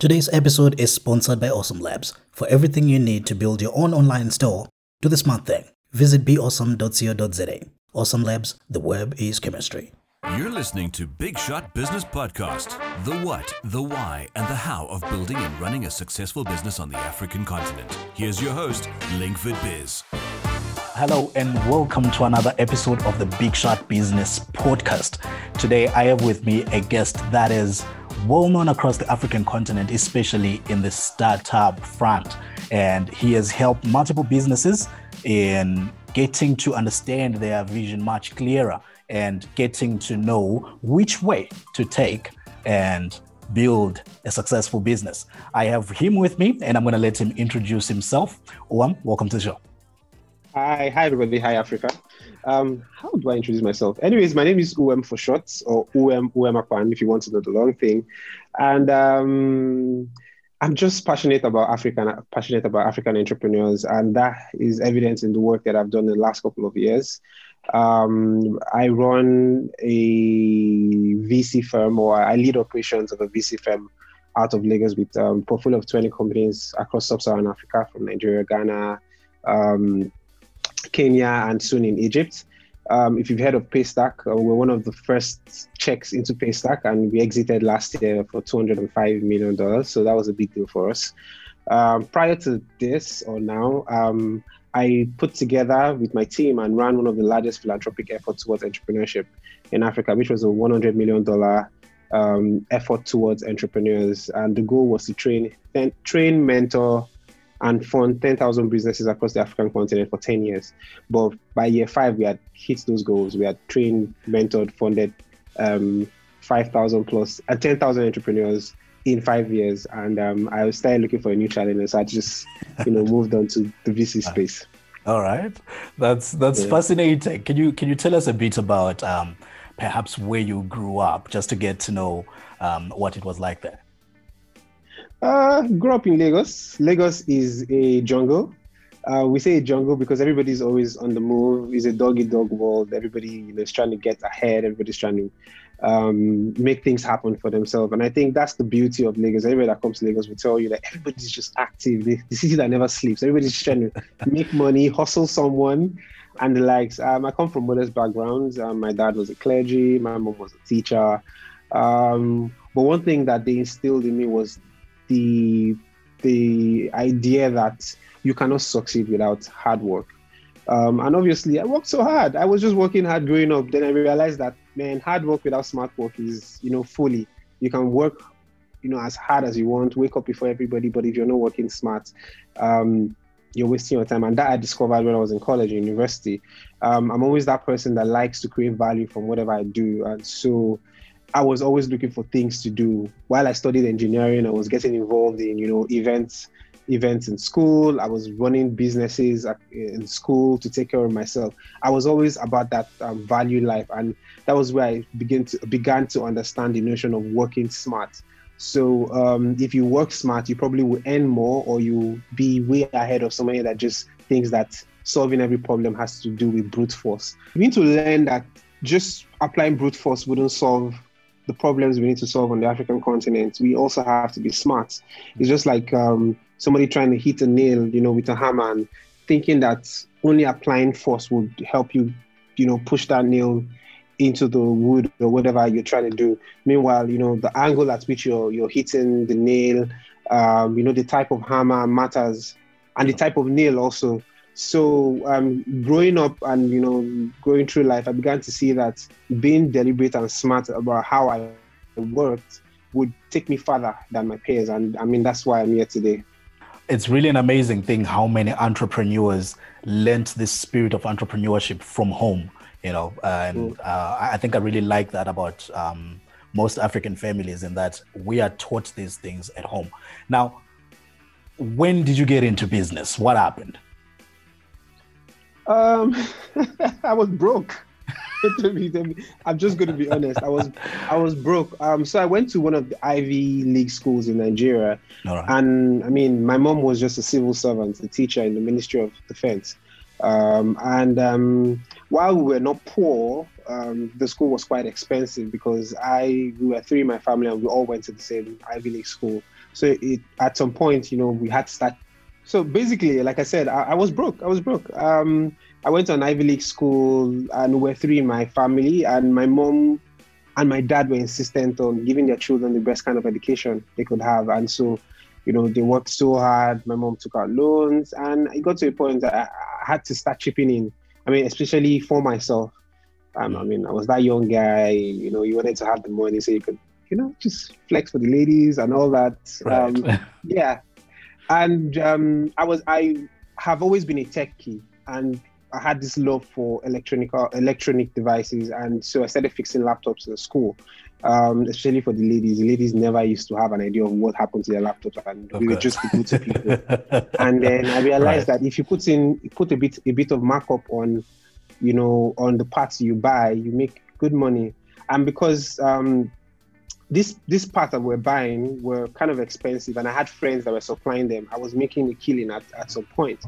Today's episode is sponsored by Awesome Labs. For everything you need to build your own online store, do the smart thing. Visit beawesome.co.za. Awesome Labs, the web is chemistry. You're listening to Big Shot Business Podcast the what, the why, and the how of building and running a successful business on the African continent. Here's your host, Linkford Biz. Hello, and welcome to another episode of the Big Shot Business Podcast. Today, I have with me a guest that is well known across the African continent, especially in the startup front. And he has helped multiple businesses in getting to understand their vision much clearer and getting to know which way to take and build a successful business. I have him with me and I'm going to let him introduce himself. Uwem, welcome to the show. Hi, hi everybody. Hi Africa. Um, how do I introduce myself? Anyways, my name is UM for short, or UM UM Akwan if you want to know the long thing. And um, I'm just passionate about African, passionate about African entrepreneurs, and that is evident in the work that I've done in the last couple of years. Um, I run a VC firm, or I lead operations of a VC firm out of Lagos with a um, portfolio of 20 companies across sub-Saharan Africa, from Nigeria, Ghana, um, Kenya, and soon in Egypt. Um, if you've heard of Paystack, uh, we're one of the first checks into Paystack, and we exited last year for $205 million. So that was a big deal for us. Um, prior to this, or now, um, I put together with my team and ran one of the largest philanthropic efforts towards entrepreneurship in Africa, which was a $100 million um, effort towards entrepreneurs. And the goal was to train, train, mentor, and fund 10,000 businesses across the African continent for 10 years. But by year five, we had hit those goals. We had trained, mentored, funded um, 5,000 plus, uh, 10,000 entrepreneurs in five years. And um, I started looking for a new challenge. So I just, you know, moved on to the VC space. All right, that's that's yeah. fascinating. Can you can you tell us a bit about um, perhaps where you grew up, just to get to know um, what it was like there? Uh, grew up in Lagos. Lagos is a jungle. Uh, we say a jungle because everybody's always on the move. It's a dog eat dog world. Everybody you know, is trying to get ahead. Everybody's trying to um, make things happen for themselves. And I think that's the beauty of Lagos. Everybody that comes to Lagos will tell you that everybody's just active. The, the city that never sleeps. Everybody's trying to make money, hustle someone, and the likes. Um, I come from modest backgrounds. Um, my dad was a clergy. My mom was a teacher. Um, but one thing that they instilled in me was the the idea that you cannot succeed without hard work. Um, and obviously, I worked so hard. I was just working hard growing up. Then I realized that man, hard work without smart work is you know fully. You can work, you know, as hard as you want, wake up before everybody, but if you're not working smart, um, you're wasting your time. And that I discovered when I was in college university. Um, I'm always that person that likes to create value from whatever I do, and so I was always looking for things to do. While I studied engineering, I was getting involved in, you know, events, events in school. I was running businesses in school to take care of myself. I was always about that um, value life, and that was where I began to began to understand the notion of working smart. So um, if you work smart, you probably will earn more, or you be way ahead of somebody that just thinks that solving every problem has to do with brute force. You need to learn that just applying brute force wouldn't solve the problems we need to solve on the African continent, we also have to be smart. It's just like um, somebody trying to hit a nail, you know, with a hammer and thinking that only applying force would help you, you know, push that nail into the wood or whatever you're trying to do. Meanwhile, you know, the angle at which you're you're hitting the nail, um, you know, the type of hammer matters, and the type of nail also. So um, growing up and you know going through life, I began to see that being deliberate and smart about how I worked would take me further than my peers, and I mean that's why I'm here today. It's really an amazing thing how many entrepreneurs learnt this spirit of entrepreneurship from home. You know, and mm. uh, I think I really like that about um, most African families in that we are taught these things at home. Now, when did you get into business? What happened? Um, I was broke. I'm just going to be honest. I was I was broke. Um, so I went to one of the Ivy League schools in Nigeria, right. and I mean, my mom was just a civil servant, a teacher in the Ministry of Defense. Um, and um, while we were not poor, um, the school was quite expensive because I we were three in my family and we all went to the same Ivy League school. So it at some point, you know, we had to start. So basically, like I said, I, I was broke. I was broke. Um, I went to an Ivy League school, and we're three in my family, and my mom and my dad were insistent on giving their children the best kind of education they could have, and so you know, they worked so hard. My mom took out loans, and it got to a point that I, I had to start chipping in. I mean, especially for myself. Um, I mean, I was that young guy. You know, you wanted to have the money so you could, you know, just flex for the ladies and all that. Right. Um, yeah, and um, I was I have always been a techie, and I had this love for electronic electronic devices, and so I started fixing laptops in school um, especially for the ladies. The ladies never used to have an idea of what happened to their laptops, and we were just people to people. and then I realized right. that if you put in put a bit a bit of markup on, you know, on the parts you buy, you make good money. And because um, this this part that we're buying were kind of expensive, and I had friends that were supplying them, I was making a killing at, at some point.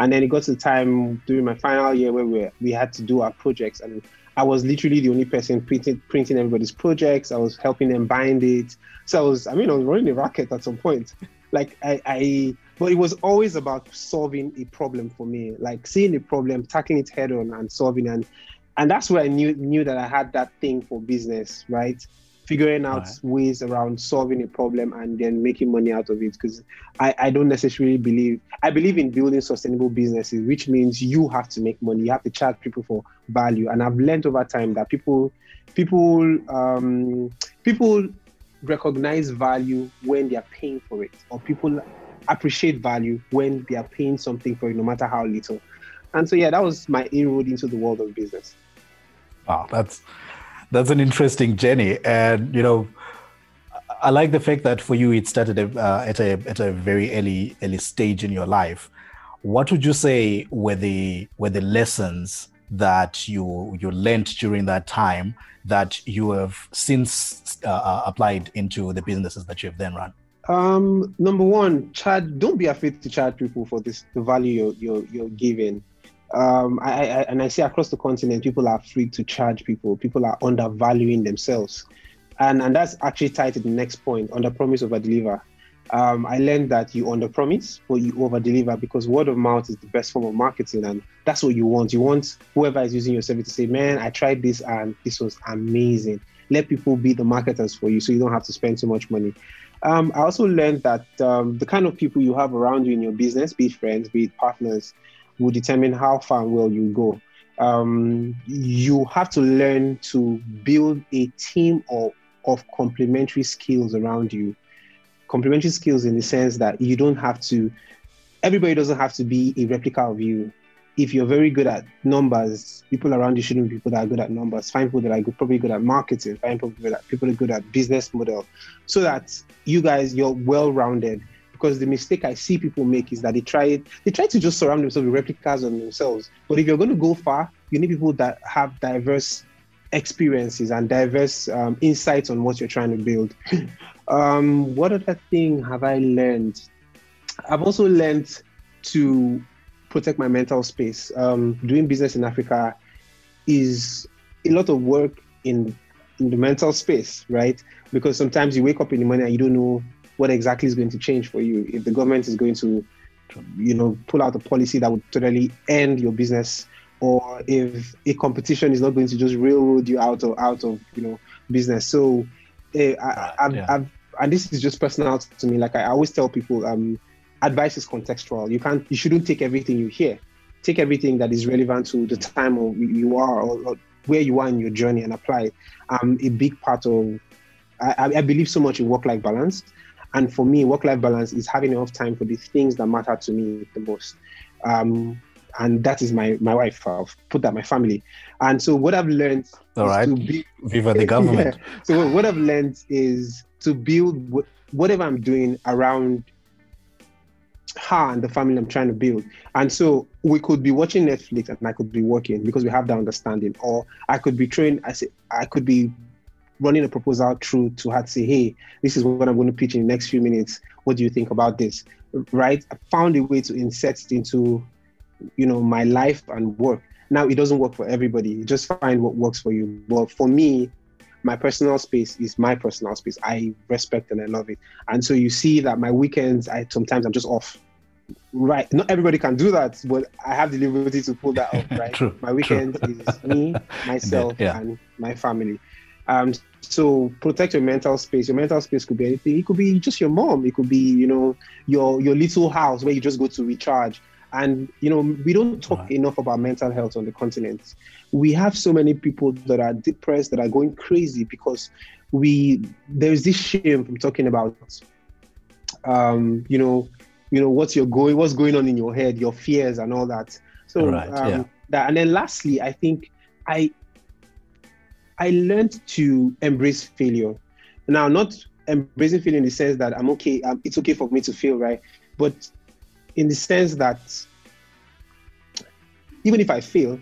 And then it got to the time during my final year where we we had to do our projects, and I was literally the only person printing printing everybody's projects. I was helping them bind it. So I was, I mean, I was running a racket at some point. Like I, I, but it was always about solving a problem for me. Like seeing a problem, tackling it head on, and solving. And and that's where I knew knew that I had that thing for business, right? Figuring out right. ways around solving a problem and then making money out of it because I, I don't necessarily believe i believe in building sustainable businesses which means you have to make money you have to charge people for value. And i've learned over time that people people um, people recognize value when they are paying for it or people appreciate value when they are paying something for it no matter how little. And so yeah that was my inroad into the world of business. Wow that's that's an interesting journey, and you know, I like the fact that for you it started uh, at a at a very early early stage in your life. What would you say were the were the lessons that you you learned during that time that you have since uh, uh applied into the businesses that you've then run? Um, number one, Chad, don't be afraid to charge people for this the value you're you're, you're giving um, I, I, and I see across the continent, people are free to charge people. People are undervaluing themselves, and and that's actually tied to the next point: under promise, over deliver. Um, I learned that you under promise, but you over deliver because word of mouth is the best form of marketing, and that's what you want. You want whoever is using your service to say, "Man, I tried this and this was amazing." Let people be the marketers for you, so you don't have to spend so much money. Um, I also learned that um, the kind of people you have around you in your business, be it friends, be it partners, will determine how far well you go. Um, you have to learn to build a team of, of complementary skills around you. Complementary skills in the sense that you don't have to, everybody doesn't have to be a replica of you. If you're very good at numbers, people around you shouldn't be people that are good at numbers. Find people that are good, probably good at marketing. Find people that people are good at business model, so that you guys you're well rounded because the mistake I see people make is that they try they try to just surround themselves with replicas on themselves. But if you're going to go far, you need people that have diverse experiences and diverse um, insights on what you're trying to build. um, what other thing have I learned? I've also learned to protect my mental space. Um, doing business in Africa is a lot of work in in the mental space, right? Because sometimes you wake up in the morning and you don't know what exactly is going to change for you. If the government is going to, you know, pull out a policy that would totally end your business, or if a competition is not going to just railroad you out of out of you know business. So, uh, I, I've, yeah. I've, and this is just personal to me. Like I always tell people, um, advice is contextual. You can't, you shouldn't take everything you hear. Take everything that is relevant to the time you are or, or where you are in your journey and apply. Um, a big part of I, I, believe so much in work-life balance. And for me, work life balance is having enough time for the things that matter to me the most. Um, and that is my my wife. I've put that my family. And so what I've learned. All right. Be, Viva the government. Yeah. So what I've learned is to build whatever I'm doing around her and the family I'm trying to build. And so we could be watching Netflix and I could be working because we have that understanding. Or I could be trained, I say I could be running a proposal through to her to say, hey, this is what I'm going to pitch in the next few minutes. What do you think about this? Right? I found a way to insert it into, you know, my life and work. Now it doesn't work for everybody. You just find what works for you. But for me, my personal space is my personal space. I respect and I love it. And so you see that my weekends, I sometimes I'm just off. Right. Not everybody can do that, but I have the liberty to pull that off, right? True, my weekend true. is me, myself, Yeah. and my family. Um, so protect your mental space. Your mental space could be anything. It could be just your mom. It could be, you know, your your little house where you just go to recharge. And you know, we don't talk Right. enough about mental health on the continent. We have so many people that are depressed, that are going crazy because we there's this shame from talking about um, you know, you know, what's your going what's going on in your head, your fears and all that. So Right, um, yeah. that and then lastly, I think I I learned to embrace failure. Now, not embracing failure in the sense that I'm okay, um, it's okay for me to fail, right? But in the sense that even if I fail,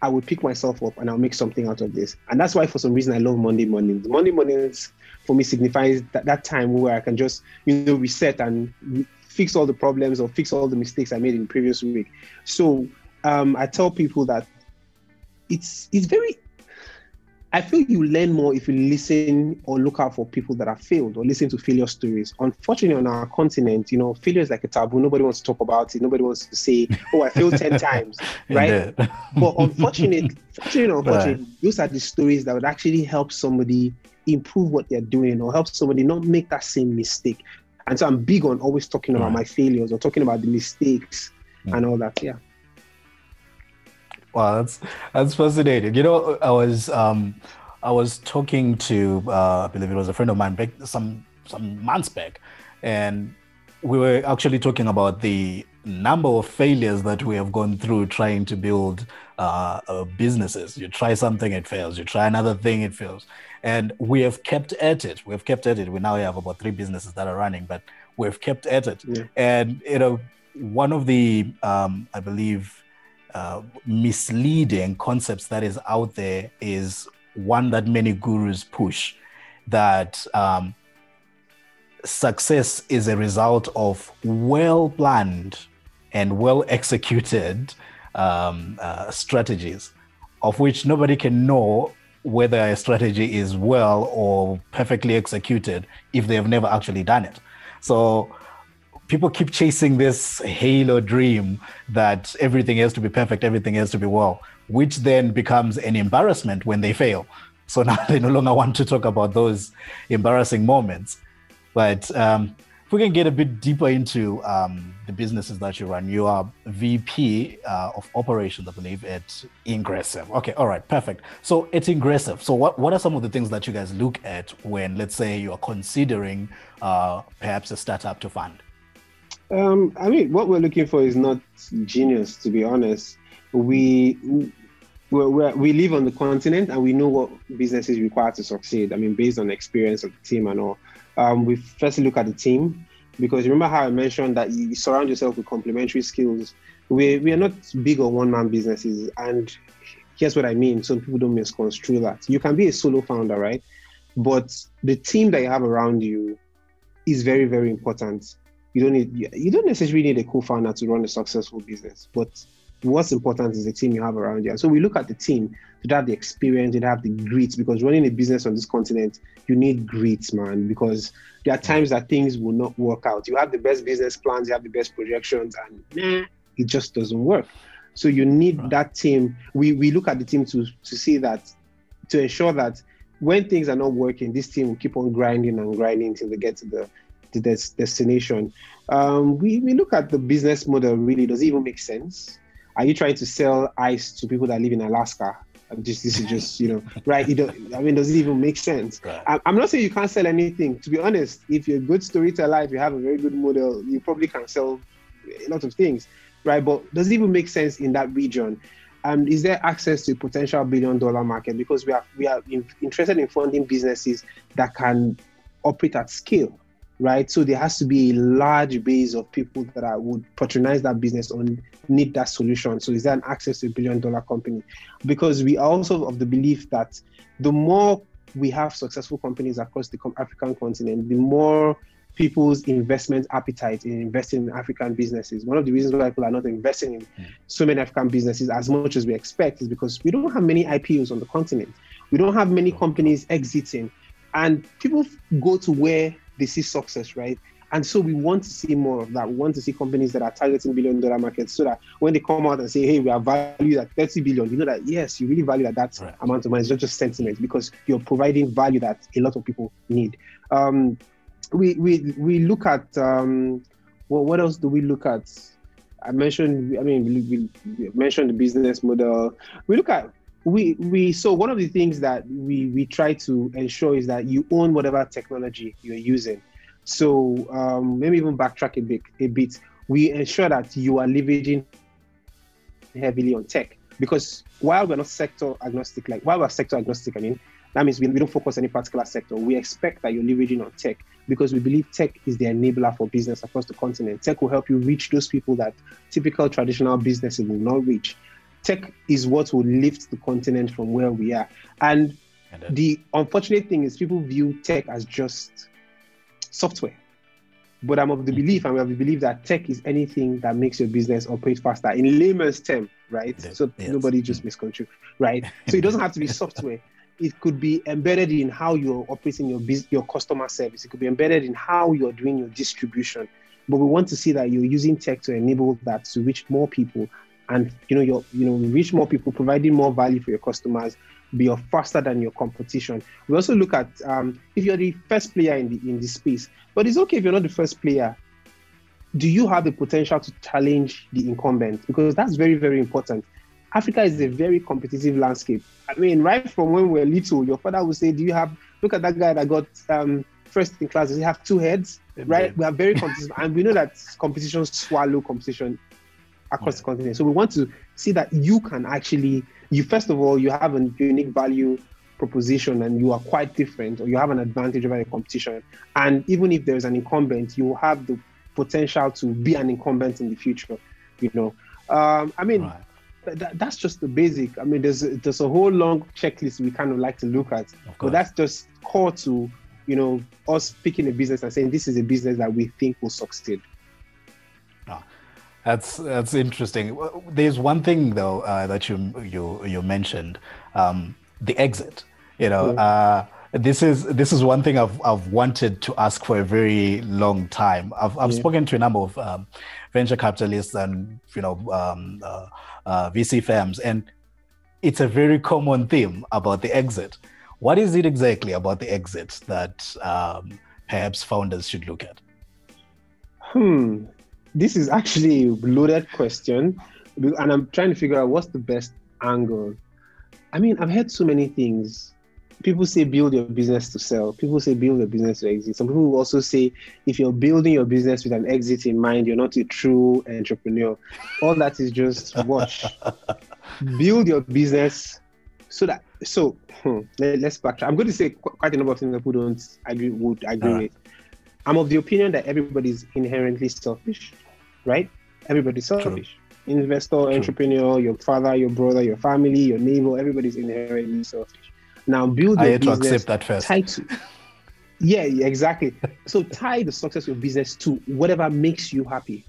I will pick myself up and I'll make something out of this. And that's why, for some reason, I love Monday mornings. Monday mornings for me signifies that, that time where I can just, you know, reset and re- fix all the problems or fix all the mistakes I made in previous week. So um, I tell people that it's it's very I feel you learn more if you listen or look out for people that have failed or listen to failure stories. Unfortunately, on our continent, you know, failure is like a taboo. Nobody wants to talk about it. Nobody wants to say, "Oh, I failed ten times," right? But unfortunately, fortunately, or unfortunately, those are the stories that would actually help somebody improve what they're doing or help somebody not make that same mistake. And so I'm big on always talking about Right. my failures or talking about the mistakes Mm. and all that. Yeah. Wow, that's that's fascinating. You know, I was um, I was talking to uh, I believe it was a friend of mine back some some months back, and we were actually talking about the number of failures that we have gone through trying to build uh, uh, businesses. You try something, it fails. You try another thing, it fails. And we have kept at it. We have kept at it. We now have about three businesses that are running, but we've kept at it. Yeah. And you know, one of the um, I believe uh, misleading concepts that is out there is one that many gurus push that um, success is a result of well planned and well executed um, uh, strategies, of which nobody can know whether a strategy is well or perfectly executed if they have never actually done it. So people keep chasing this halo dream that everything has to be perfect, everything has to be well, which then becomes an embarrassment when they fail. So now they no longer want to talk about those embarrassing moments. But um, if we can get a bit deeper into um, the businesses that you run, you are VP uh, of operations, I believe, at Ingressive. Okay, all right, perfect. So it's Ingressive, so what, what are some of the things that you guys look at when, let's say, you are considering uh, perhaps a startup to fund? Um, I mean, what we're looking for is not genius, to be honest. We we're, we live on the continent and we know what businesses require to succeed. I mean, based on experience of the team and all. Um, we firstly look at the team because remember how I mentioned that you surround yourself with complementary skills. We we are not big on one man businesses, and here's what I mean, so people don't misconstrue that. You can be a solo founder, right? But the team that you have around you is very very important you don't need you- don't necessarily need a co-founder to run a successful business but what's important is the team you have around you. And so we look at the team to have the experience to have the grit because running a business on this continent you need grit man because there are times that things will not work out. You have the best business plans you have the best projections and nah, it just doesn't work. So you need Right. that team. We we look at the team to to see that to ensure that when things are not working this team will keep on grinding and grinding till they get to the the des- destination. Um, we, we look at the business model really. Does it even make sense? Are you trying to sell ice to people that live in Alaska? Just this is just you know right. You don't, I mean, does it even make sense? Right. I, I'm not saying you can't sell anything. To be honest, if you're a good storyteller, if you have a very good model, you probably can sell a lot of things, right? But does it even make sense in that region? Um, is there access to a potential billion dollar market? Because we are we are in, interested in funding businesses that can operate at scale right? So there has to be a large base of people that are, would patronize that business or need that solution. So is that an access to a billion dollar company? Because we are also of the belief that the more we have successful companies across the African continent, the more people's investment appetite in investing in African businesses. One of the reasons why people are not investing in hmm. so many African businesses as much as we expect is because we don't have many IPOs on the continent. We don't have many hmm. companies exiting, and people go to where they see success, right? And so we want to see more of that. We want to see companies that are targeting billion dollar markets so that when they come out and say, hey, we are valued at 30 billion, you know that yes, you really value that, that right. amount of money. It's not just sentiment because you're providing value that a lot of people need. Um, we, we, we look at, um, well, what else do we look at? I mentioned, I mean, we, we mentioned the business model. We look at we we so one of the things that we we try to ensure is that you own whatever technology you're using so um, maybe even backtrack a bit, a bit. We ensure that you are leveraging heavily on tech because while we're not sector agnostic, like while we're sector agnostic, I mean, that means we, we don't focus on any particular sector. We expect that you're leveraging on tech because we believe tech is the enabler for business across the continent. Tech will help you reach those people that typical traditional businesses will not reach. Tech is what will lift the continent from where we are. And, and uh, the unfortunate thing is people view tech as just software. But I'm of the mm-hmm. belief, and we have the belief that tech is anything that makes your business operate faster in layman's term, right? So yes. nobody just mm. misconstrue, right? so it doesn't have to be software. It could be embedded in how you're operating your business, your customer service. It could be embedded in how you're doing your distribution. But we want to see that you're using tech to enable that to reach more people, and you know, you're you know, reach more people, providing more value for your customers, be faster than your competition. We also look at um, if you're the first player in the in the space, but it's okay if you're not the first player. Do you have the potential to challenge the incumbent? Because that's very very important. Africa is a very competitive landscape. I mean, right from when we were little, your father would say, "Do you have? Look at that guy that got um, first in class. He have two heads?" Right? We are very competitive, and we know that competition swallow competition across yeah. the continent. So we want to see that you can actually you first of all you have a unique value proposition and you are quite different or you have an advantage over the competition and even if there's an incumbent you have the potential to be an incumbent in the future you know um, i mean right. th- that's just the basic i mean there's there's a whole long checklist we kind of like to look at but that's just core to you know us picking a business and saying this is a business that we think will succeed that's that's interesting. There's one thing though uh, that you you you mentioned, um, the exit. You know, uh, this is this is one thing I've I've wanted to ask for a very long time. I've I've yeah. spoken to a number of um, venture capitalists and you know um, uh, uh VC firms, and it's a very common theme about the exit. What is it exactly about the exit that um, perhaps founders should look at? Hmm this is actually a loaded question, and I'm trying to figure out what's the best angle. I mean, I've heard so many things. People say build your business to sell. People say build your business to exit. Some people also say if you're building your business with an exit in mind, you're not a true entrepreneur. All that is just watch. build your business so that so hmm, let, us backtrack. I'm going to say quite a number of things that people don't agree would agree uh-huh. with. I'm of the opinion that everybody's inherently selfish, right? Everybody's selfish. True. Investor, True. entrepreneur, your father, your brother, your family, your neighbor, everybody's inherently selfish. Now build I had to accept that first. Tie To, yeah, exactly. so tie the success of your business to whatever makes you happy.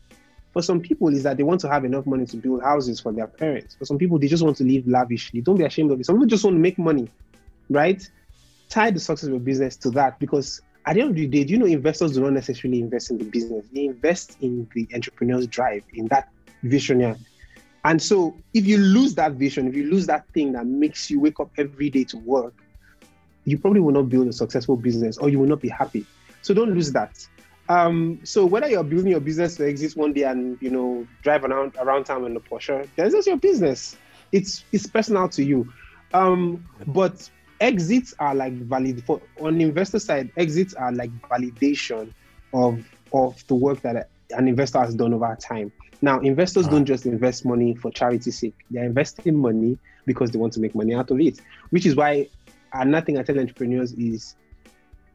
For some people, is that they want to have enough money to build houses for their parents. For some people, they just want to live lavishly. Don't be ashamed of it. Some people just want to make money, right? Tie the success of your business to that because at the end of the day, do you know investors do not necessarily invest in the business? They invest in the entrepreneur's drive, in that visionary. And so if you lose that vision, if you lose that thing that makes you wake up every day to work, you probably will not build a successful business or you will not be happy. So don't lose that. Um, so whether you're building your business to exist one day and you know drive around around town in a Porsche, that's just your business. It's it's personal to you. Um, but exits are like valid for on the investor side exits are like validation of of the work that an investor has done over time now investors uh-huh. don't just invest money for charity sake they're investing money because they want to make money out of it which is why another thing i tell entrepreneurs is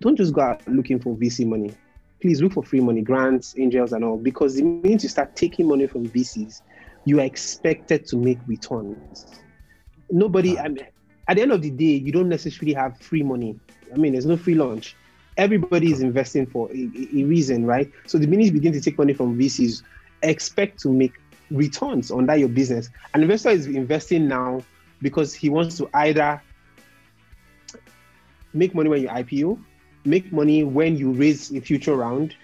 don't just go out looking for vc money please look for free money grants angels and all because the minute you start taking money from vcs you are expected to make returns nobody uh-huh. I mean, at the end of the day, you don't necessarily have free money. I mean, there's no free lunch. Everybody is investing for a, a reason, right? So the minute you begin to take money from VCs, expect to make returns on that your business. An investor is investing now because he wants to either make money when you IPO, make money when you raise a future round,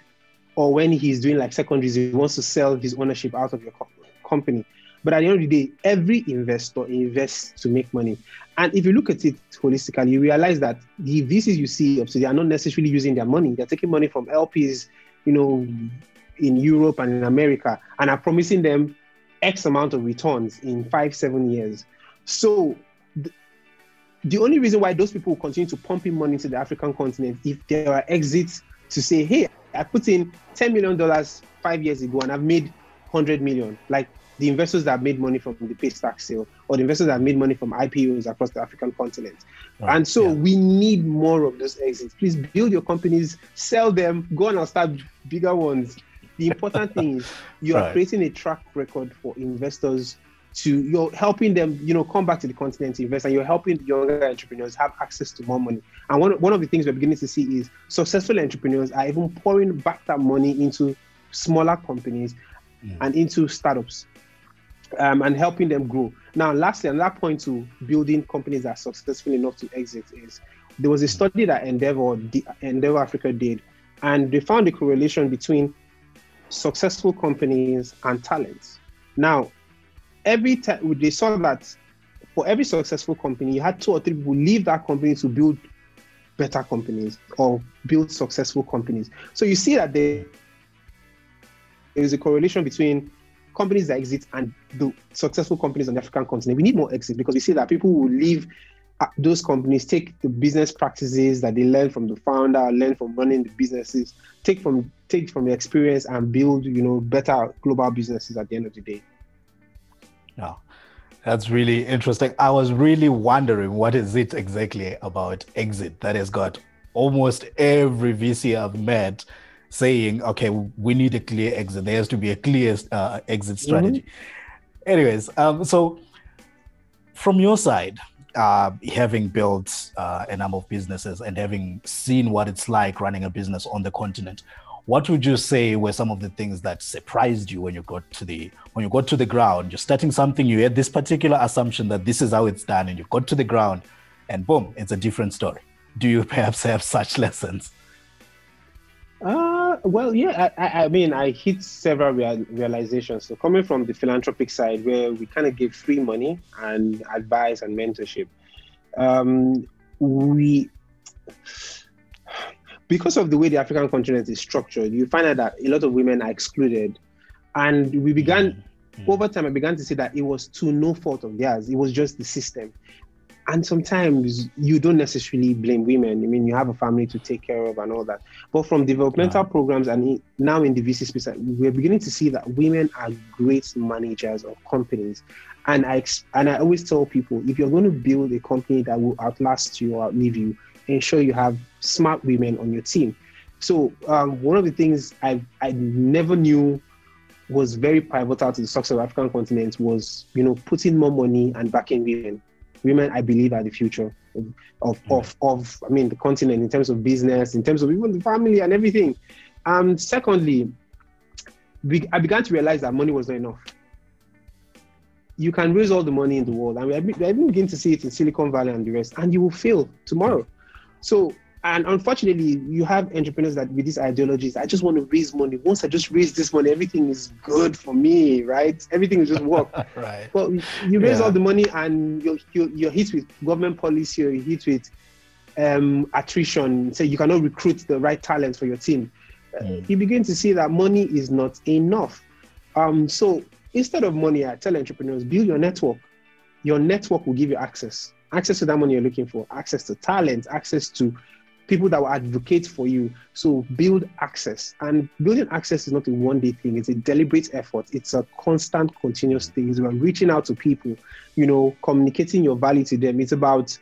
or when he's doing like secondaries, he wants to sell his ownership out of your co- company. But at the end of the day, every investor invests to make money. And if you look at it holistically, you realize that the VCs you see they are not necessarily using their money. They're taking money from LPs, you know, in Europe and in America, and are promising them X amount of returns in five, seven years. So the, only reason why those people continue to pump in money into the African continent if there are exits to say, hey, I put in $10 million five years ago and I've made 100 million. Like the investors that made money from the Paystack sale or the investors that made money from IPOs across the African continent. Right. And so yeah. we need more of those exits. Please build your companies, sell them, go on and start bigger ones. The important thing is you are right. creating a track record for investors to you're helping them, you know, come back to the continent to invest, and you're helping younger entrepreneurs have access to more money. And one, one of the things we're beginning to see is successful entrepreneurs are even pouring back that money into smaller companies mm. and into startups um, and helping them grow. Now, lastly, another point to building companies that are successful enough to exit is there was a study that Endeavor, Endeavor Africa did, and they found a correlation between successful companies and talents. Now, every time they saw that for every successful company, you had two or three people leave that company to build better companies or build successful companies. So you see that there is a correlation between companies that exit and the successful companies on the African continent. We need more exit because we see that people will leave uh, those companies, take the business practices that they learn from the founder, learn from running the businesses, take from take from the experience and build, you know, better global businesses at the end of the day. Yeah. That's really interesting. I was really wondering what is it exactly about exit that has got almost every VC I've met saying, okay, we need a clear exit. There has to be a clear uh, exit mm-hmm. strategy. Mm-hmm. Anyways, um, so from your side, uh, having built uh, a number of businesses and having seen what it's like running a business on the continent, what would you say were some of the things that surprised you when you got to the when you got to the ground? You're starting something, you had this particular assumption that this is how it's done, and you got to the ground, and boom, it's a different story. Do you perhaps have such lessons? Uh, well, yeah, I, I mean, I hit several real, realizations. So, coming from the philanthropic side, where we kind of give free money and advice and mentorship, um, we, because of the way the African continent is structured, you find out that a lot of women are excluded. And we began, mm-hmm. over time, I began to see that it was to no fault of theirs, it was just the system and sometimes you don't necessarily blame women. I mean, you have a family to take care of and all that. But from developmental programs and now in the VC space, we're beginning to see that women are great managers of companies. And I and I always tell people, if you're going to build a company that will outlast you or outlive you, ensure you have smart women on your team. So um, one of the things I I never knew was very pivotal to the success of African continent was, you know, putting more money and backing women women, I believe, are the future of, of, mm. of, of, I mean, the continent in terms of business, in terms of even the family and everything. Um, secondly, we, I began to realize that money was not enough. You can raise all the money in the world, and I begin to see it in Silicon Valley and the rest, and you will fail tomorrow. So and unfortunately, you have entrepreneurs that with these ideologies, I just want to raise money. Once I just raise this money, everything is good for me, right? Everything will just work. right. But you raise yeah. all the money and you're, you're, you're, hit with government policy or you're hit with um, attrition. So you cannot recruit the right talent for your team. Mm. Uh, you begin to see that money is not enough. Um, so instead of money, I tell entrepreneurs, build your network. Your network will give you access. Access to that money you're looking for, access to talent, access to people that will advocate for you. So build access. And building access is not a one day thing, it's a deliberate effort. It's a constant, continuous thing. It's about reaching out to people, you know, communicating your value to them. It's about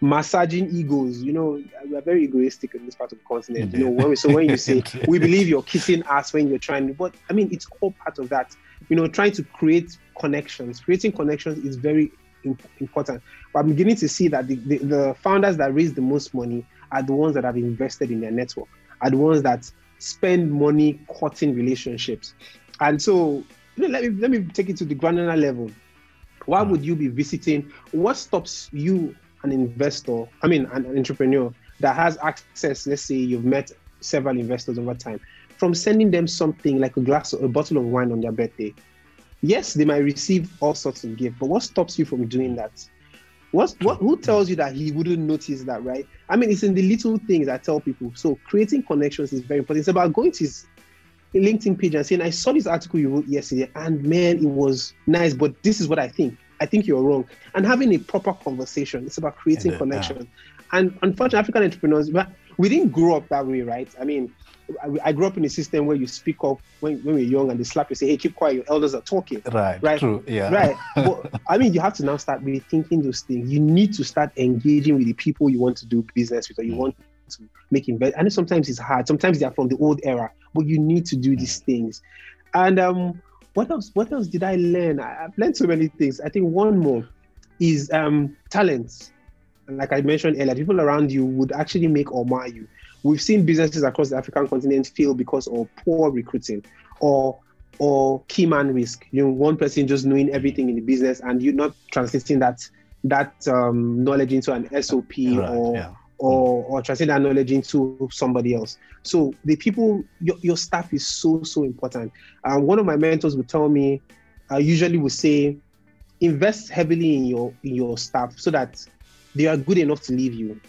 massaging egos. You know, we're very egoistic in this part of the continent. You know, when we, so when you say we believe you're kissing ass when you're trying, but I mean, it's all part of that. You know, trying to create connections. Creating connections is very important. But I'm beginning to see that the, the, the founders that raise the most money are the ones that have invested in their network, are the ones that spend money cutting relationships. And so let me let me take it to the granular level. Why would you be visiting? What stops you, an investor, I mean an, an entrepreneur, that has access, let's say you've met several investors over time, from sending them something like a glass or a bottle of wine on their birthday. Yes, they might receive all sorts of gifts, but what stops you from doing that? What's, what who tells you that he wouldn't notice that, right? I mean, it's in the little things I tell people. So creating connections is very important. It's about going to his LinkedIn page and saying, I saw this article you wrote yesterday, and man, it was nice, but this is what I think. I think you're wrong. And having a proper conversation. It's about creating connection. Yeah. And unfortunately, African entrepreneurs, but we didn't grow up that way, right? I mean, I, grew up in a system where you speak up when, when we're young and they slap you, say, hey, keep quiet, your elders are talking. Right. Right. True. Yeah. Right. but I mean, you have to now start rethinking those things. You need to start engaging with the people you want to do business with or you mm. want to make invest. I know sometimes it's hard. Sometimes they are from the old era, but you need to do these mm. things. And um, what else? What else did I learn? I, have learned so many things. I think one more is um, talents. Like I mentioned earlier, people around you would actually make or mar you. We've seen businesses across the African continent fail because of poor recruiting or or key man risk. You know, one person just knowing everything in the business and you're not translating that that um, knowledge into an SOP right, or yeah. or or translate that knowledge into somebody else. So the people, your, your staff is so so important. Um, one of my mentors would tell me, I usually would say, invest heavily in your in your staff so that they are good enough to leave you,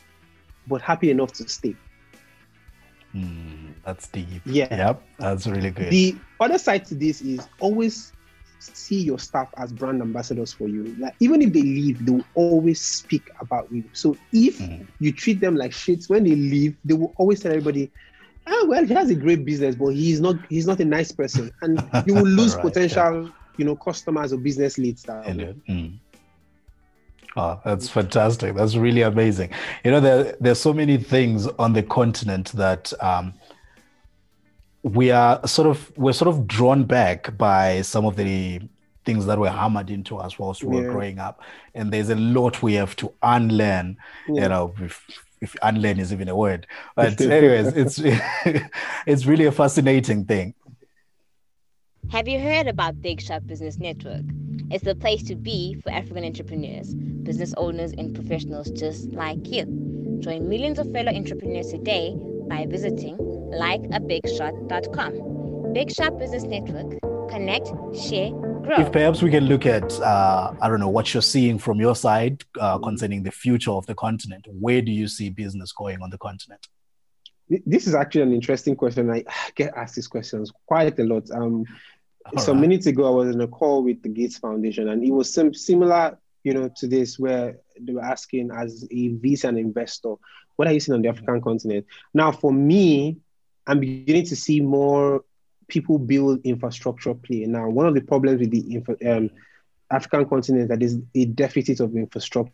but happy enough to stay. Mm, that's deep. Yeah. Yep. That's really good. The other side to this is always see your staff as brand ambassadors for you. Like even if they leave, they will always speak about you. So if mm. you treat them like shit when they leave, they will always tell everybody, "Ah, well, he has a great business, but he's not he's not a nice person," and you will lose right, potential, yeah. you know, customers or business leads. That mm. Oh, that's fantastic. That's really amazing. You know, there, there's so many things on the continent that um, we are sort of we're sort of drawn back by some of the things that were hammered into us whilst we were growing up, and there's a lot we have to unlearn. Yeah. You know, if, if unlearn is even a word, but anyways, it's it's really a fascinating thing. Have you heard about Big Shot Business Network? It's the place to be for African entrepreneurs, business owners, and professionals just like you. Join millions of fellow entrepreneurs today by visiting likeabigshot.com. Big Shot Business Network. Connect, share, grow. If perhaps we can look at, uh, I don't know, what you're seeing from your side uh, concerning the future of the continent. Where do you see business going on the continent? This is actually an interesting question. I get asked these questions quite a lot. Um, all Some right. minutes ago, I was in a call with the Gates Foundation, and it was some similar, you know, to this where they were asking as a VC and investor, what are you seeing on the African continent? Now, for me, I'm beginning to see more people build infrastructure play. Now, one of the problems with the infra, um, African continent that is a deficit of infrastructure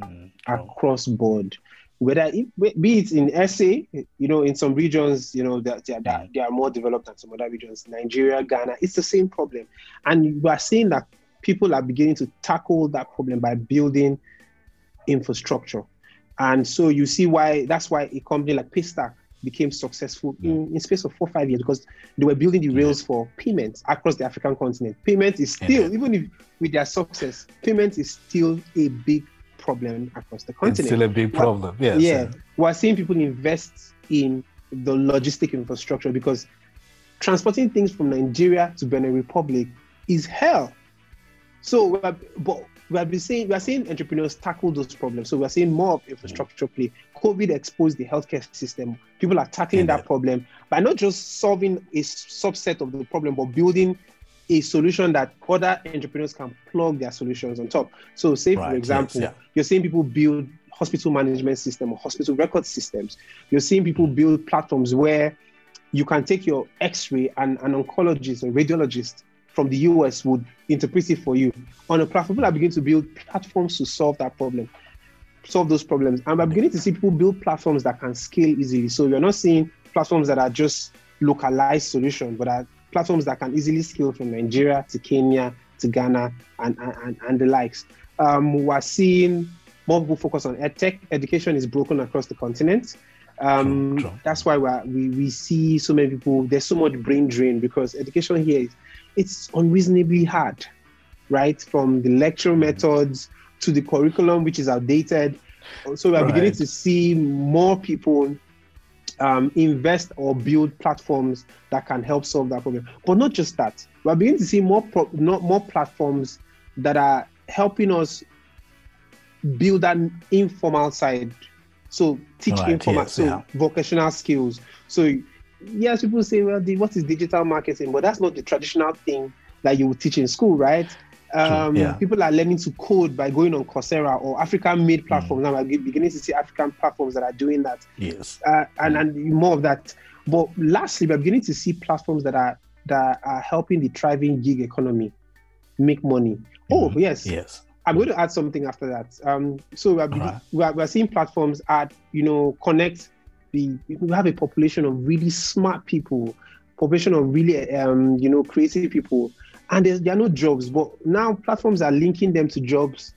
mm. across board whether it, be it in SA, you know, in some regions, you know, that they, they, they, are more developed than some other regions, Nigeria, Ghana, it's the same problem. And we are seeing that people are beginning to tackle that problem by building infrastructure. And so you see why that's why a company like Paystack became successful in, in space of four five years because they were building the rails for payments across the African continent. Payment is still, even if with their success, payment is still a big problem across the continent. It's still a big problem. Yes. Yeah. We're seeing people invest in the logistic infrastructure because transporting things from Nigeria to Benin Republic is hell. So, we're, but we have been saying we are seeing entrepreneurs tackle those problems. So we are seeing more of mm. infrastructure play. COVID exposed the healthcare system. People are tackling that problem by not just solving a subset of the problem, but building a solution that other entrepreneurs can plug their solutions on top. So, say right, for example, yes, yeah. you're seeing people build hospital management system or hospital record systems. You're seeing people build platforms where you can take your X-ray and an oncologist or radiologist from the US would interpret it for you on a platform. People are beginning to build platforms to solve that problem, solve those problems. And we're beginning to see people build platforms that can scale easily. So you're not seeing platforms that are just localized solutions, but are platforms that can easily scale from Nigeria to Kenya to Ghana and, and, and the likes. Um, we're seeing more people focus on edtech. Education is broken across the continent. Um, true, true. That's why we we see so many people. There's so much brain drain because education here is it's unreasonably hard, right? From the lecture methods to the curriculum, which is outdated. So we are beginning to see more people um, invest or build platforms that can help solve that problem. But not just that, we are beginning to see more pro- not more platforms that are helping us build an informal side. So teach Right, informal, yes, so yeah. vocational skills. So yes, people say, well, the, what is digital marketing? But that's not the traditional thing that you would teach in school, right? Um, yeah. People are learning to code by going on Coursera or Mm. African-made platforms. Now we're beginning to see African platforms that are doing that Yes. uh, and and more of that. But lastly, we're beginning to see platforms that are that are helping the thriving gig economy make money. Oh Mhm. yes, Yes. I'm going to add something after that. Um, so we're, begin- we're, we're seeing platforms add, you know, connect the. We have a population of really smart people, population of really, um, you know, creative people, and there's, there are no jobs. But now platforms are linking them to jobs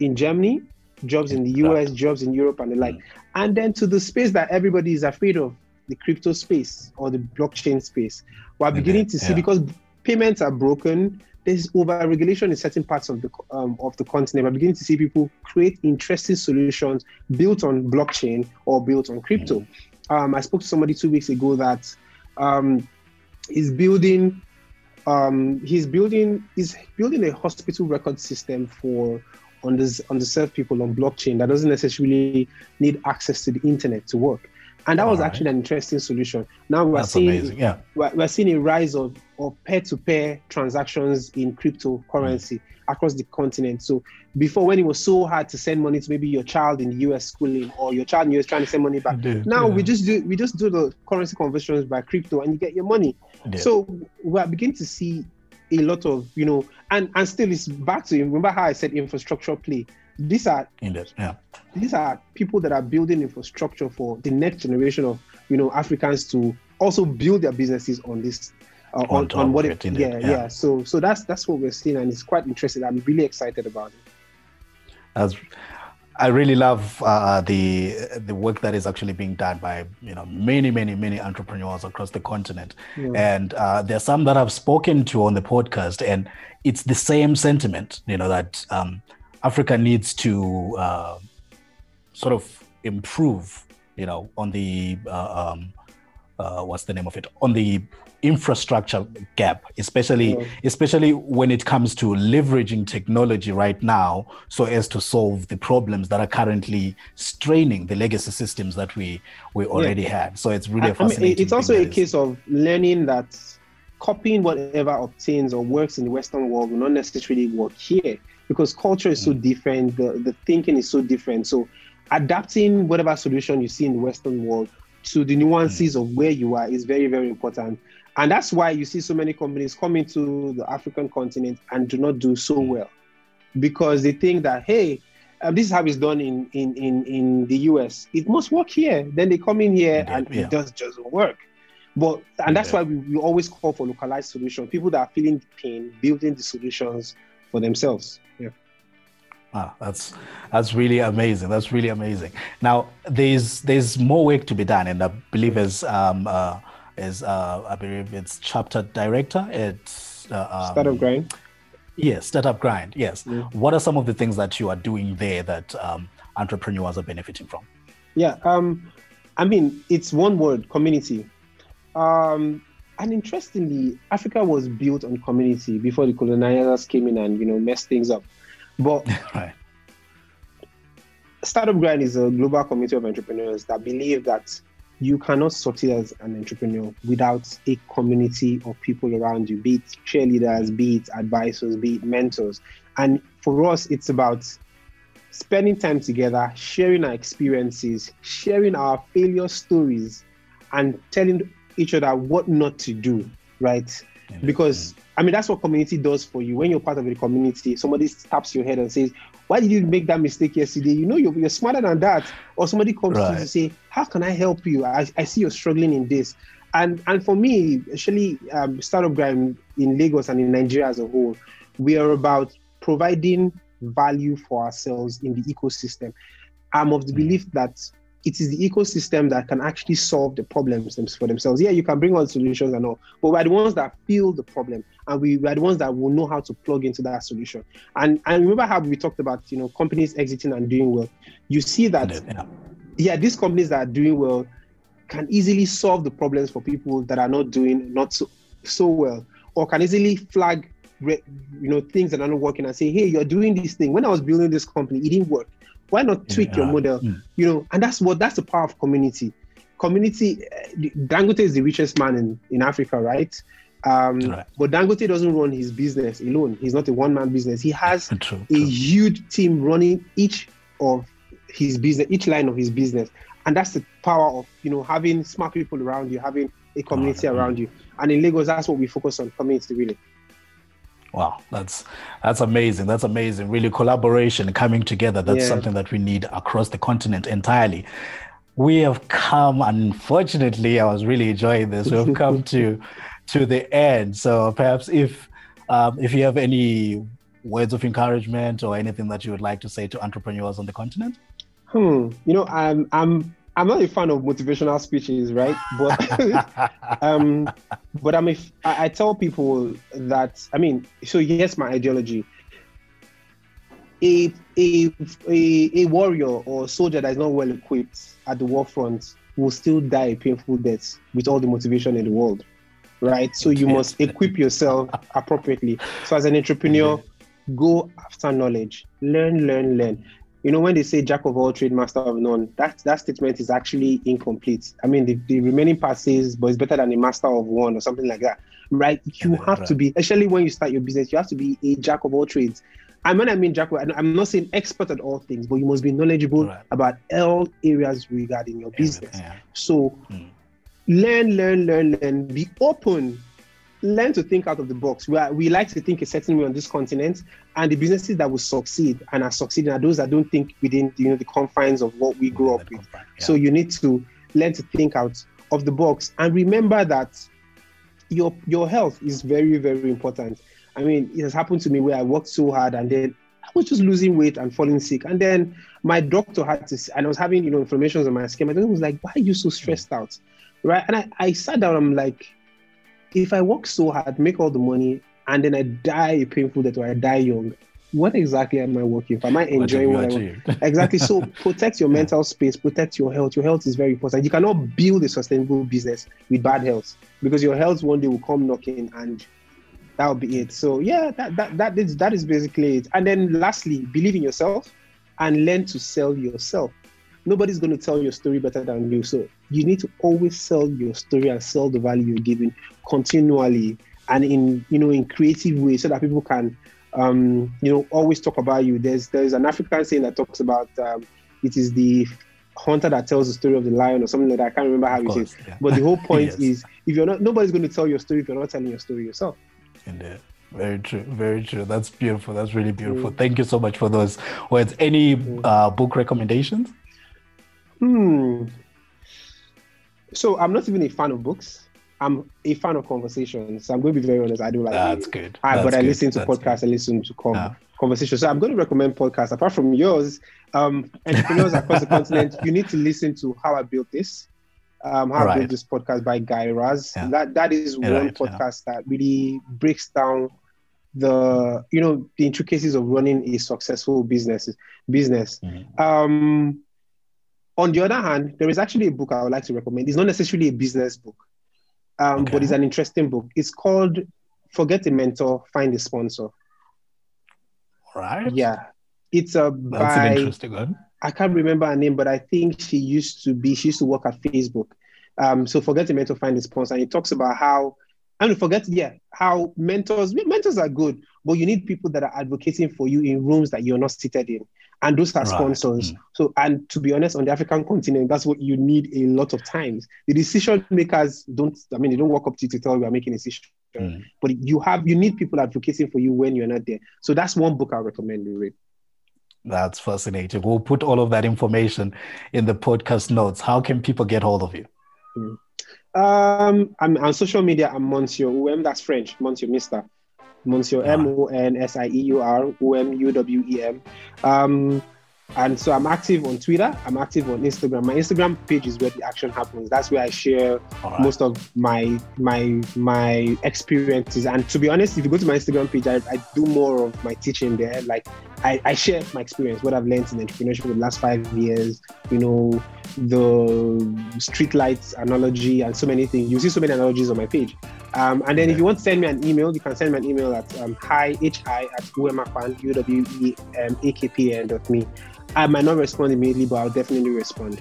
in Germany, jobs in the US, jobs in Europe, and the like, and then to the space that everybody is afraid of, the crypto space or the blockchain space. We're beginning to see yeah. because payments are broken. There's over regulation in certain parts of the um, of the continent. We're beginning to see people create interesting solutions built on blockchain or built on crypto. Um, I spoke to somebody two weeks ago that um, is building um, he's building he's building a hospital record system for unders- underserved people on blockchain that doesn't necessarily need access to the internet to work. And that was Alright. actually an interesting solution. Now we're That's seeing amazing. Yeah. we're, we're seeing a rise of, of peer-to-peer transactions in cryptocurrency across the continent. So before, when it was so hard to send money to maybe your child in the US schooling or your child in the US trying to send money back, now yeah. we just do we just do the currency conversions by crypto and you get your money. Indeed. So we're beginning to see a lot of you know, and and still it's back to remember how I said infrastructure play. These are. Yeah. these are people that are building infrastructure for the next generation of you know Africans to also build their businesses on this uh, On on, on what it, it, yeah, yeah. yeah so so that's that's what we're seeing and it's quite interesting i'm really excited about it As I really love uh, the the work that is actually being done by you know many many many entrepreneurs across the continent, Yeah. and uh, there's some that I've spoken to on the podcast, and it's the same sentiment. You know that um, Africa needs to uh, sort of improve. You know on the uh, um, uh, what's the name of it on the infrastructure gap especially Yeah. especially when it comes to leveraging technology right now so as to solve the problems that are currently straining the legacy systems that we we already had so it's really a I- I mean, fascinating it's also a is- case of learning that copying whatever obtains or works in the western world will not necessarily work here because culture is so Mm. different the, the thinking is so different so adapting whatever solution you see in the western world to the nuances Mm. of where you are is very very important and that's why you see so many companies coming to the african continent and do not do so well because they think that hey um, this is how it's done in, in in in the us it must work here then they come in here Indeed, and yeah. it does just work but and that's Yeah. why we, we always call for localized solutions people that are feeling the pain building the solutions for themselves yeah Ah, that's that's really amazing. That's really amazing. Now, there's there's more work to be done, and I believe as um uh, as uh, I believe it's chapter director at uh, um, startup grind Yes, startup grind. Yes. Yeah. What are some of the things that you are doing there that um, entrepreneurs are benefiting from? Yeah, um, I mean, it's one word community. Um, and interestingly, Africa was built on community before the colonizers came in and you know messed things up. But right. Startup Grind is a global community of entrepreneurs that believe that you cannot succeed as an entrepreneur without a community of people around you, be it cheerleaders, be it advisors, be it mentors. And for us, it's about spending time together, sharing our experiences, sharing our failure stories, and telling each other what not to do, right? Because I mean that's what community does for you. When you're part of a community, somebody taps your head and says, Why did you make that mistake yesterday? You know you're, you're smarter than that. Or somebody comes to you Right. to say, How can I help you? I, I see you're struggling in this. And and for me, actually, um, startup grind in Lagos and in Nigeria as a whole, we are about providing value for ourselves in the ecosystem. I'm of the Mm. belief that it is the ecosystem that can actually solve the problems for themselves. Yeah, you can bring all the solutions and all, but we're the ones that feel the problem, and we are the ones that will know how to plug into that solution. And and remember how we talked about you know companies exiting and doing well. You see that, yeah, yeah these companies that are doing well can easily solve the problems for people that are not doing not so so well, or can easily flag you know things that are not working and say, hey, you're doing this thing. When I was building this company, it didn't work why not tweak yeah. your model? Mm. You know, and that's what that's the power of community. Community. Uh, Dangote is the richest man in in Africa, right? Um, right. But Dangote doesn't run his business alone. He's not a one man business. He has true, a huge team running each of his business, each line of his business, and that's the power of you know having smart people around you, having a community oh, around you. And in Lagos, that's what we focus on, community really. Wow, that's that's amazing. That's amazing. Really, collaboration coming together. That's yeah. something that we need across the continent entirely. We have come, unfortunately, I was really enjoying this. We've come to to the end. So perhaps if um, if you have any words of encouragement or anything that you would like to say to entrepreneurs on the continent. Hmm. You know, I'm I'm I'm not a fan of motivational speeches, right? But um, but I'm a, I, I tell people that I mean, so yes, my ideology. A, a a a warrior or soldier that is not well equipped at the war front will still die a painful death with all the motivation in the world, right? So you must equip yourself appropriately. So as an entrepreneur, go after knowledge, learn, learn, learn you know, when they say jack of all trade, master of none, that that statement is actually incomplete. I mean, the, the remaining part says, but it's better than a master of one or something like that, right? You yeah, have right. to be, especially when you start your business, you have to be a jack of all trades. And when I mean jack, I'm not saying expert at all things, but you must be knowledgeable right. about all areas regarding your business. Yeah. So, mm. learn, learn, learn, learn. Be open learn to think out of the box. We, are, we like to think a certain way on this continent, and the businesses that will succeed and are succeeding are those that don't think within you know the confines of what we grew up with. Yeah. So you need to learn to think out of the box and remember that your your health is very very important. I mean, it has happened to me where I worked so hard and then I was just losing weight and falling sick, and then my doctor had to, and I was having you know inflammations on my skin. My doctor was like, "Why are you so stressed out?" Right? And I, I sat down. I'm like, if I work so hard, make all the money, and then I die a painful death or I die young, what exactly am I working for? Am I enjoying what, what I want? exactly. So protect your mental space, protect your health. Your health is very important. You cannot build a sustainable business with bad health because your health one day will come knocking and that'll be it. So yeah, that that that is that is basically it. And then lastly, believe in yourself and learn to sell yourself nobody's going to tell your story better than you. So you need to always sell your story and sell the value you're giving continually and in you know in creative ways so that people can um, you know always talk about you. There's there's an African saying that talks about um, it is the hunter that tells the story of the lion or something like that. I can't remember how course, it is. Yeah. But the whole point yes. is if you're not nobody's going to tell your story if you're not telling your story yourself. Indeed. Very true. Very true. That's beautiful. That's really beautiful. Mm. Thank you so much for those words. Any mm. uh, book recommendations? Hmm. So I'm not even a fan of books. I'm a fan of conversations. So I'm going to be very honest. I do like that's it. good. I, that's but I listen to That's podcasts. Good. I listen to com- yeah. conversations. So I'm going to recommend podcasts. Apart from yours, um, entrepreneurs across the continent, you need to listen to How I Built This. Um, How right. I Built This podcast by Guy Raz. Yeah. That that is yeah, one right, podcast that really breaks down the you know the intricacies of running a successful business business. Mm-hmm. Um, on the other hand, there is actually a book I would like to recommend. It's not necessarily a business book, um, okay. but it's an interesting book. It's called Forget a Mentor, Find a Sponsor. Right. Yeah. It's a That's by, an interesting one. I can't remember her name, but I think she used to be, she used to work at Facebook. Um, so forget a mentor, find a sponsor. And it talks about how, I mean, forget, yeah, how mentors, mentors are good, but you need people that are advocating for you in rooms that you're not seated in and those are right. sponsors. Mm. So, and to be honest, on the African continent, that's what you need a lot of times. The decision makers don't, I mean, they don't walk up to you to tell you are making a decision, mm. but you have, you need people advocating for you when you're not there. So that's one book I recommend you read. That's fascinating. We'll put all of that information in the podcast notes. How can people get hold of you? Mm. Um, I'm on social media. I'm Monsieur Uwem. That's French. Monsieur Mister. Monsieur M O N S I E U R O M U W E M. Um, And so I'm active on Twitter. I'm active on Instagram. My Instagram page is where the action happens. That's where I share right. most of my my my experiences. And to be honest, if you go to my Instagram page, I, I do more of my teaching there. Like I, I share my experience, what I've learned in entrepreneurship in the last five years, you know, the street lights analogy and so many things. You see so many analogies on my page. Um, and then yeah. if you want to send me an email, you can send me an email at um, hi, hi at uwemakpan, U-W-E-M-A-K-P-N dot me. I might not respond immediately, but I'll definitely respond.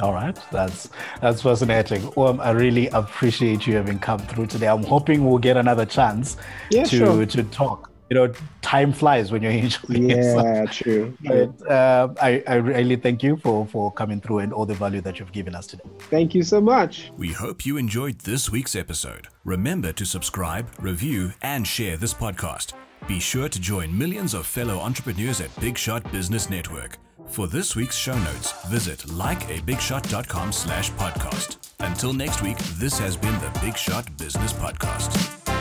All right, that's that's fascinating. Um, I really appreciate you having come through today. I'm hoping we'll get another chance yeah, to sure. to talk you know, time flies when you're enjoying yeah, true. But uh, I, I really thank you for, for coming through and all the value that you've given us today. Thank you so much. We hope you enjoyed this week's episode. Remember to subscribe, review, and share this podcast. Be sure to join millions of fellow entrepreneurs at Big Shot Business Network. For this week's show notes, visit likeabigshot.com slash podcast. Until next week, this has been the Big Shot Business Podcast.